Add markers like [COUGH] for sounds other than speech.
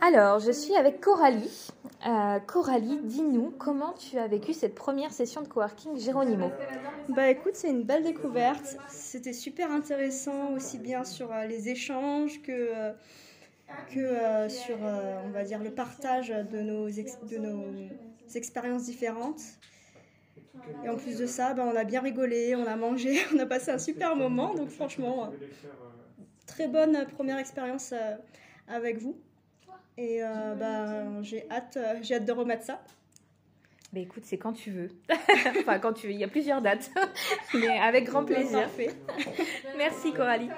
Alors, je suis avec Coralie. Euh, Coralie, dis-nous comment tu as vécu cette première session de coworking Géronimo. Bah écoute, c'est une belle découverte. C'était super intéressant aussi bien sur euh, les échanges que, euh, que sur, on va dire, le partage de nos, de nos expériences différentes. Et en plus de ça, bah, on a bien rigolé, on a mangé, [LAUGHS] on a passé un super moment. Donc franchement, très bonne première expérience avec vous. Et euh, bah, j'ai hâte, euh, j'ai hâte de remettre ça. Bah écoute, c'est quand tu veux. [LAUGHS] enfin, quand tu veux. Il y a plusieurs dates. [LAUGHS] Mais avec grand plaisir. Parfait. Merci Coralie.